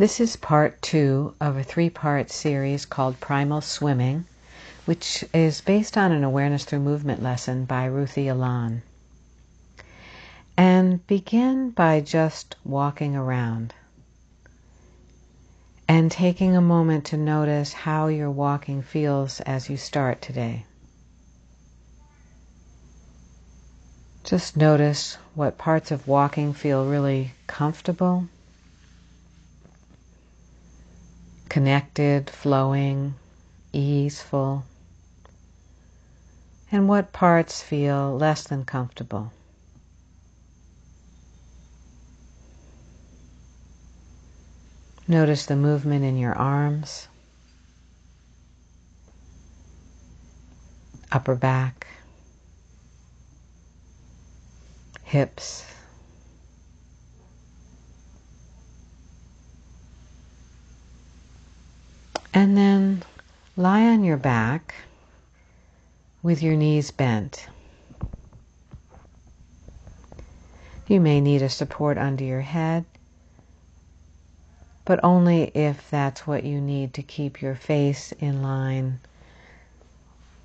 This is part two of a three part series called Primal Swimming, which is based on an awareness through movement lesson by Ruthy Alon. And begin by just walking around and taking a moment to notice how your walking feels as you start today. Just notice what parts of walking feel really comfortable connected, flowing, easeful, and what parts feel less than comfortable. Notice the movement in your arms, upper back, hips, And then lie on your back with your knees bent. You may need a support under your head, but only if that's what you need to keep your face in line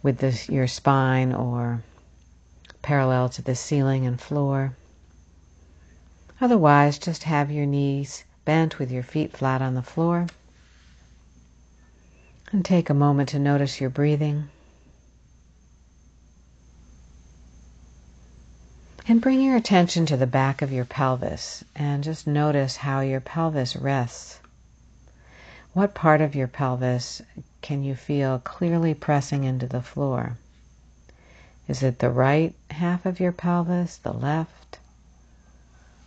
with the, your spine or parallel to the ceiling and floor. Otherwise, just have your knees bent with your feet flat on the floor. And take a moment to notice your breathing. And bring your attention to the back of your pelvis and just notice how your pelvis rests. What part of your pelvis can you feel clearly pressing into the floor? Is it the right half of your pelvis, the left?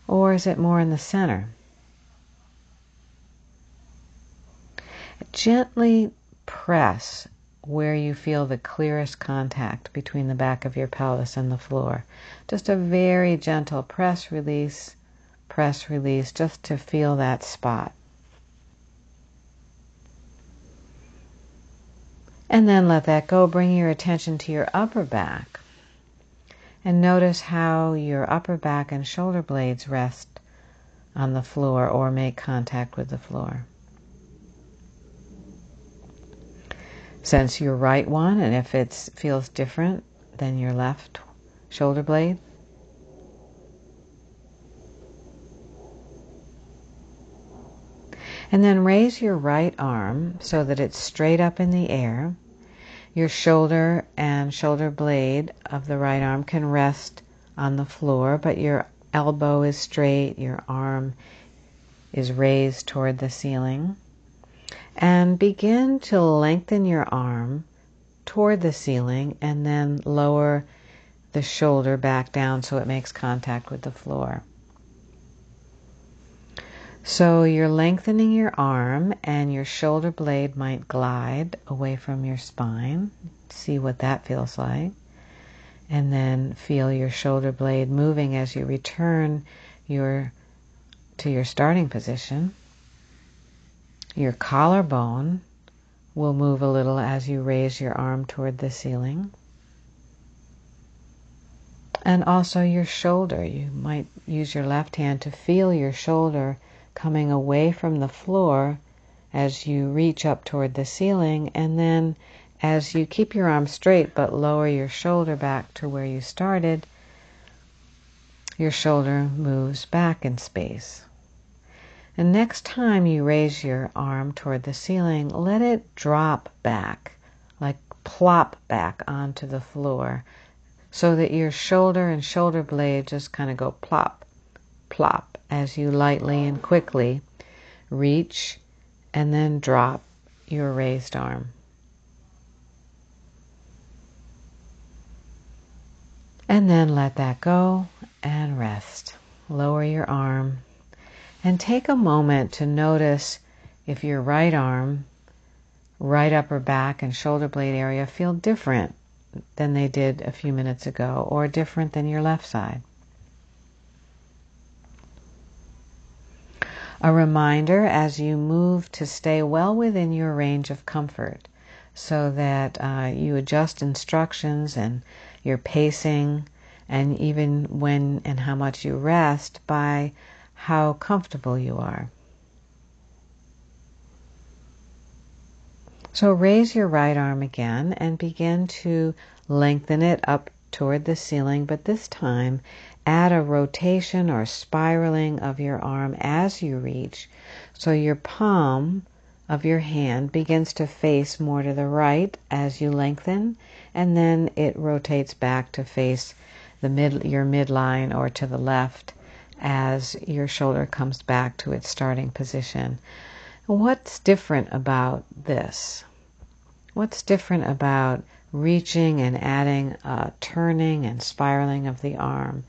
Or is it more in the center? Gently press where you feel the clearest contact between the back of your pelvis and the floor. Just a very gentle press release, press release, just to feel that spot. And then let that go. Bring your attention to your upper back. And notice how your upper back and shoulder blades rest on the floor or make contact with the floor. Sense your right one and if it feels different than your left shoulder blade. And then raise your right arm so that it's straight up in the air. Your shoulder and shoulder blade of the right arm can rest on the floor, but your elbow is straight, your arm is raised toward the ceiling. And begin to lengthen your arm toward the ceiling and then lower the shoulder back down so it makes contact with the floor. So you're lengthening your arm and your shoulder blade might glide away from your spine. See what that feels like. And then feel your shoulder blade moving as you return your to your starting position. Your collarbone will move a little as you raise your arm toward the ceiling. And also your shoulder. You might use your left hand to feel your shoulder coming away from the floor as you reach up toward the ceiling. And then as you keep your arm straight but lower your shoulder back to where you started, your shoulder moves back in space. And next time you raise your arm toward the ceiling, let it drop back, like plop back onto the floor, so that your shoulder and shoulder blade just kind of go plop, plop as you lightly and quickly reach and then drop your raised arm. And then let that go and rest. Lower your arm and take a moment to notice if your right arm, right upper back, and shoulder blade area feel different than they did a few minutes ago or different than your left side. A reminder as you move to stay well within your range of comfort so that uh, you adjust instructions and your pacing and even when and how much you rest by how comfortable you are. So raise your right arm again and begin to lengthen it up toward the ceiling, but this time add a rotation or spiraling of your arm as you reach. So your palm of your hand begins to face more to the right as you lengthen, and then it rotates back to face the mid, your midline or to the left as your shoulder comes back to its starting position. What's different about this? What's different about reaching and adding a turning and spiraling of the arm?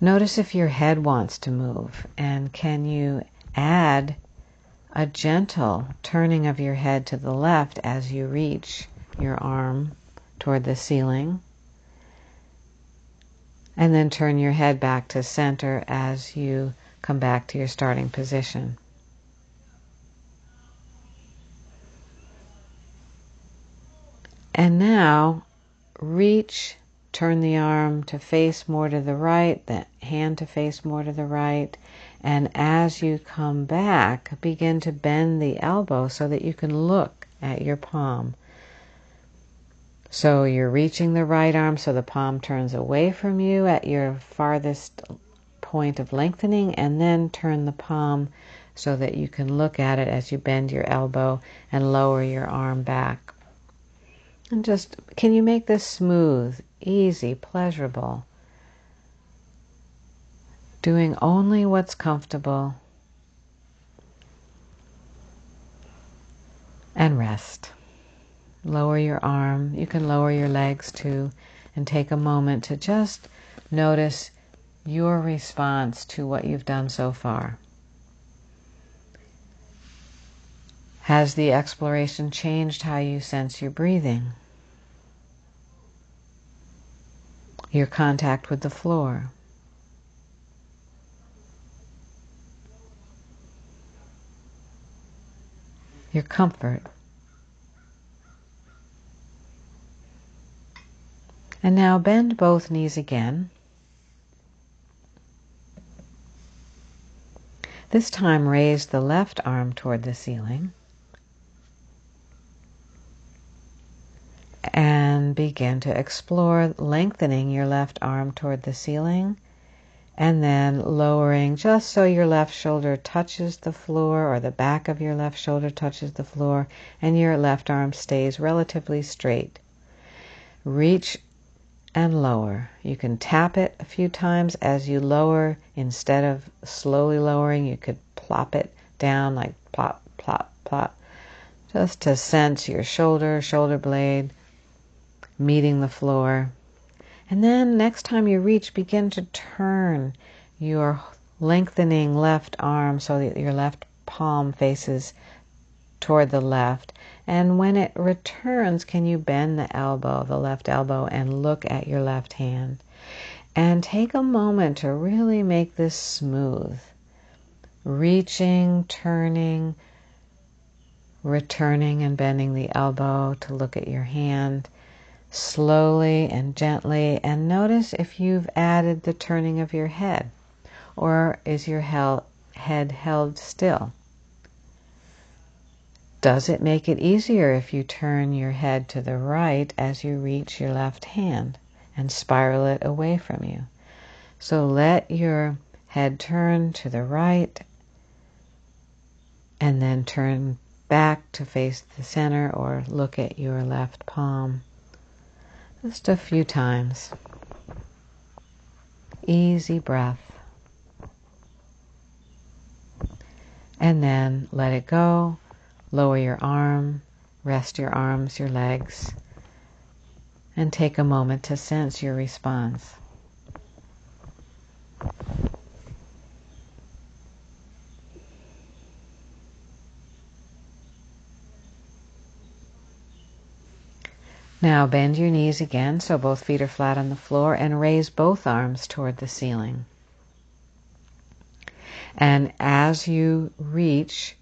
Notice if your head wants to move and can you add a gentle turning of your head to the left as you reach your arm toward the ceiling. And then turn your head back to center as you come back to your starting position. And now reach Turn the arm to face more to the right, the hand to face more to the right. And as you come back, begin to bend the elbow so that you can look at your palm. So you're reaching the right arm so the palm turns away from you at your farthest point of lengthening, and then turn the palm so that you can look at it as you bend your elbow and lower your arm back. And just, can you make this smooth, easy, pleasurable? Doing only what's comfortable. And rest. Lower your arm. You can lower your legs too. And take a moment to just notice your response to what you've done so far. Has the exploration changed how you sense your breathing? Your contact with the floor? Your comfort? And now bend both knees again. This time raise the left arm toward the ceiling. and begin to explore lengthening your left arm toward the ceiling and then lowering just so your left shoulder touches the floor or the back of your left shoulder touches the floor and your left arm stays relatively straight. Reach and lower. You can tap it a few times as you lower. Instead of slowly lowering, you could plop it down like plop, plop, plop, just to sense your shoulder, shoulder blade, meeting the floor. And then next time you reach, begin to turn your lengthening left arm so that your left palm faces toward the left. And when it returns, can you bend the elbow, the left elbow, and look at your left hand? And take a moment to really make this smooth. Reaching, turning, returning and bending the elbow to look at your hand slowly and gently, and notice if you've added the turning of your head, or is your head held still? Does it make it easier if you turn your head to the right as you reach your left hand and spiral it away from you? So let your head turn to the right and then turn back to face the center or look at your left palm. Just a few times. Easy breath. And then let it go. Lower your arm, rest your arms, your legs, and take a moment to sense your response. Now bend your knees again so both feet are flat on the floor and raise both arms toward the ceiling. And as you reach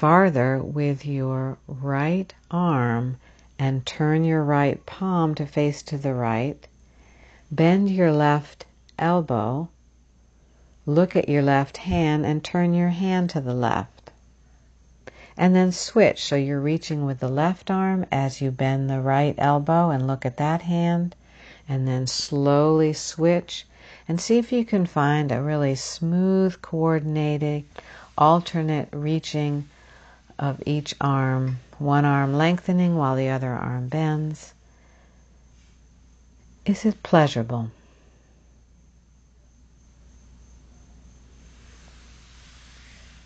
farther with your right arm and turn your right palm to face to the right, bend your left elbow, look at your left hand and turn your hand to the left. And then switch. So you're reaching with the left arm as you bend the right elbow and look at that hand. And then slowly switch and see if you can find a really smooth, coordinated, alternate reaching of each arm. One arm lengthening while the other arm bends. Is it pleasurable?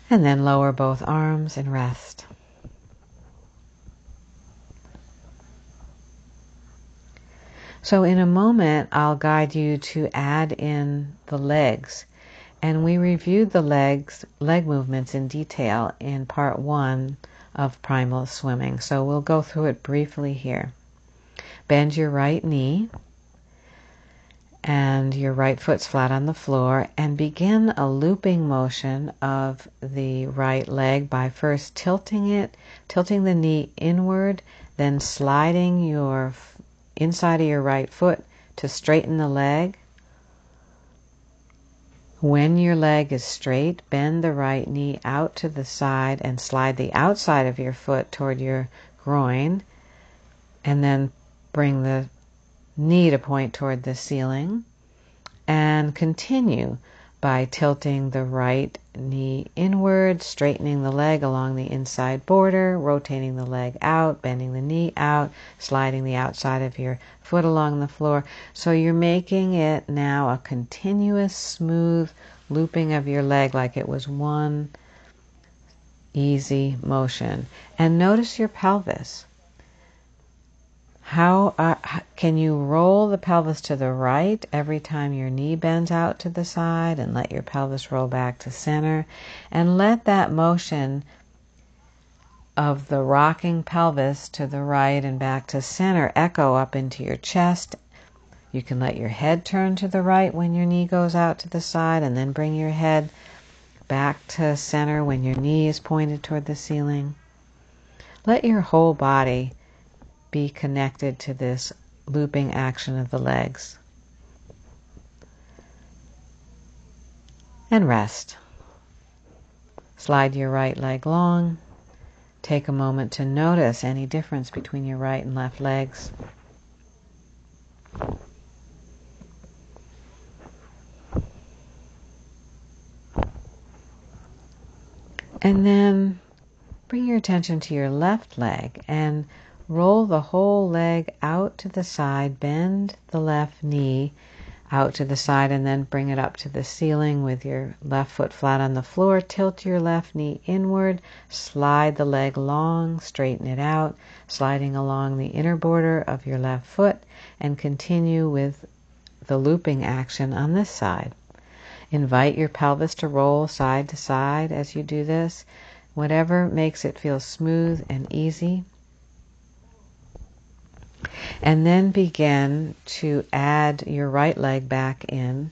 And then lower both arms and rest. So, in a moment, I'll guide you to add in the legs. And we reviewed the legs, leg movements in detail in part one of primal swimming. So, we'll go through it briefly here. Bend your right knee and your right foot's flat on the floor and begin a looping motion of the right leg by first tilting it, tilting the knee inward, then sliding your inside of your right foot to straighten the leg. When your leg is straight, bend the right knee out to the side and slide the outside of your foot toward your groin, and then bring the knee to point toward the ceiling and continue by tilting the right knee inward, straightening the leg along the inside border, rotating the leg out, bending the knee out, sliding the outside of your foot along the floor. So you're making it now a continuous, smooth looping of your leg like it was one easy motion. And notice your pelvis. How uh, can you roll the pelvis to the right every time your knee bends out to the side and let your pelvis roll back to center and let that motion of the rocking pelvis to the right and back to center echo up into your chest. You can let your head turn to the right when your knee goes out to the side and then bring your head back to center when your knee is pointed toward the ceiling. Let your whole body be connected to this looping action of the legs. And rest. Slide your right leg long. Take a moment to notice any difference between your right and left legs. And then bring your attention to your left leg and Roll the whole leg out to the side, bend the left knee out to the side, and then bring it up to the ceiling with your left foot flat on the floor. Tilt your left knee inward, slide the leg long, straighten it out, sliding along the inner border of your left foot, and continue with the looping action on this side. Invite your pelvis to roll side to side as you do this, whatever makes it feel smooth and easy and then begin to add your right leg back in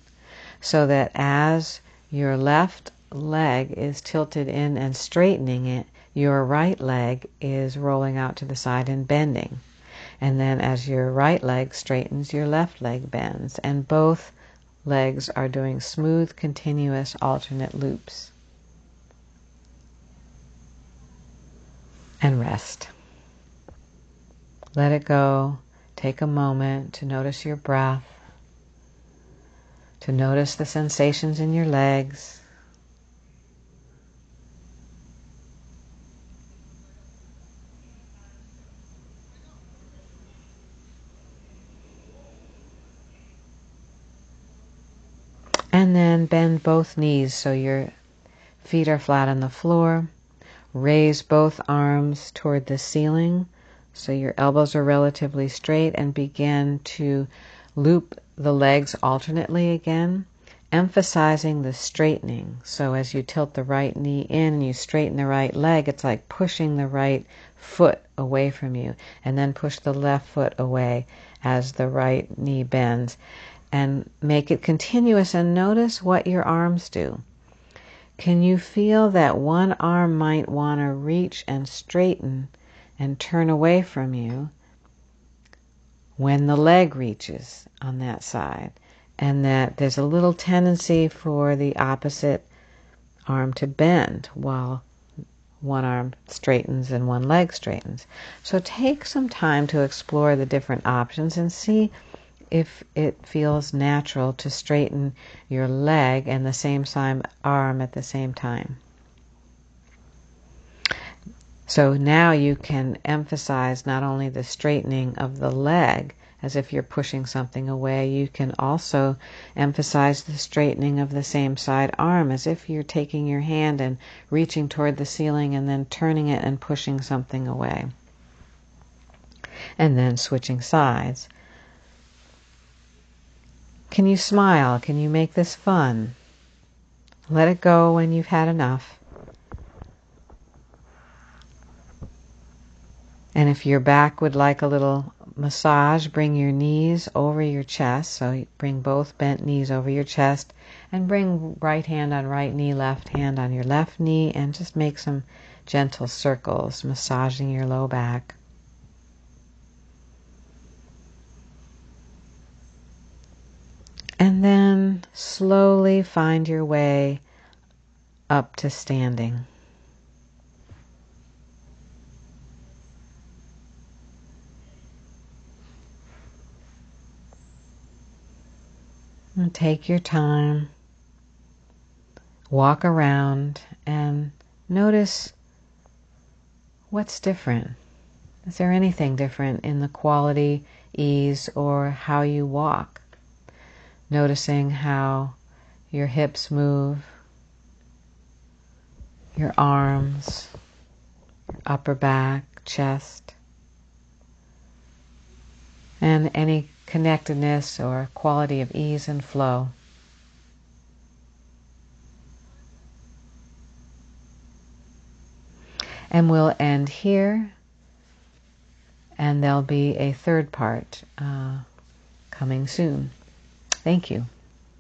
so that as your left leg is tilted in and straightening it, your right leg is rolling out to the side and bending. And then as your right leg straightens, your left leg bends. And both legs are doing smooth, continuous, alternate loops. And rest. Let it go. Take a moment to notice your breath, to notice the sensations in your legs. And then bend both knees so your feet are flat on the floor. Raise both arms toward the ceiling so your elbows are relatively straight and begin to loop the legs alternately again, emphasizing the straightening. So as you tilt the right knee in and you straighten the right leg, it's like pushing the right foot away from you and then push the left foot away as the right knee bends and make it continuous and notice what your arms do. Can you feel that one arm might want to reach and straighten and turn away from you when the leg reaches on that side, and that there's a little tendency for the opposite arm to bend while one arm straightens and one leg straightens. So take some time to explore the different options and see if it feels natural to straighten your leg and the same arm at the same time. So now you can emphasize not only the straightening of the leg, as if you're pushing something away, you can also emphasize the straightening of the same side arm, as if you're taking your hand and reaching toward the ceiling and then turning it and pushing something away. And then switching sides. Can you smile? Can you make this fun? Let it go when you've had enough. And if your back would like a little massage, bring your knees over your chest. So bring both bent knees over your chest and bring right hand on right knee, left hand on your left knee, and just make some gentle circles, massaging your low back. And then slowly find your way up to standing. And take your time, walk around, and notice what's different. Is there anything different in the quality, ease, or how you walk? Noticing how your hips move, your arms, your upper back, chest, and any connectedness or quality of ease and flow. And we'll end here, and there'll be a third part uh, coming soon. Thank you.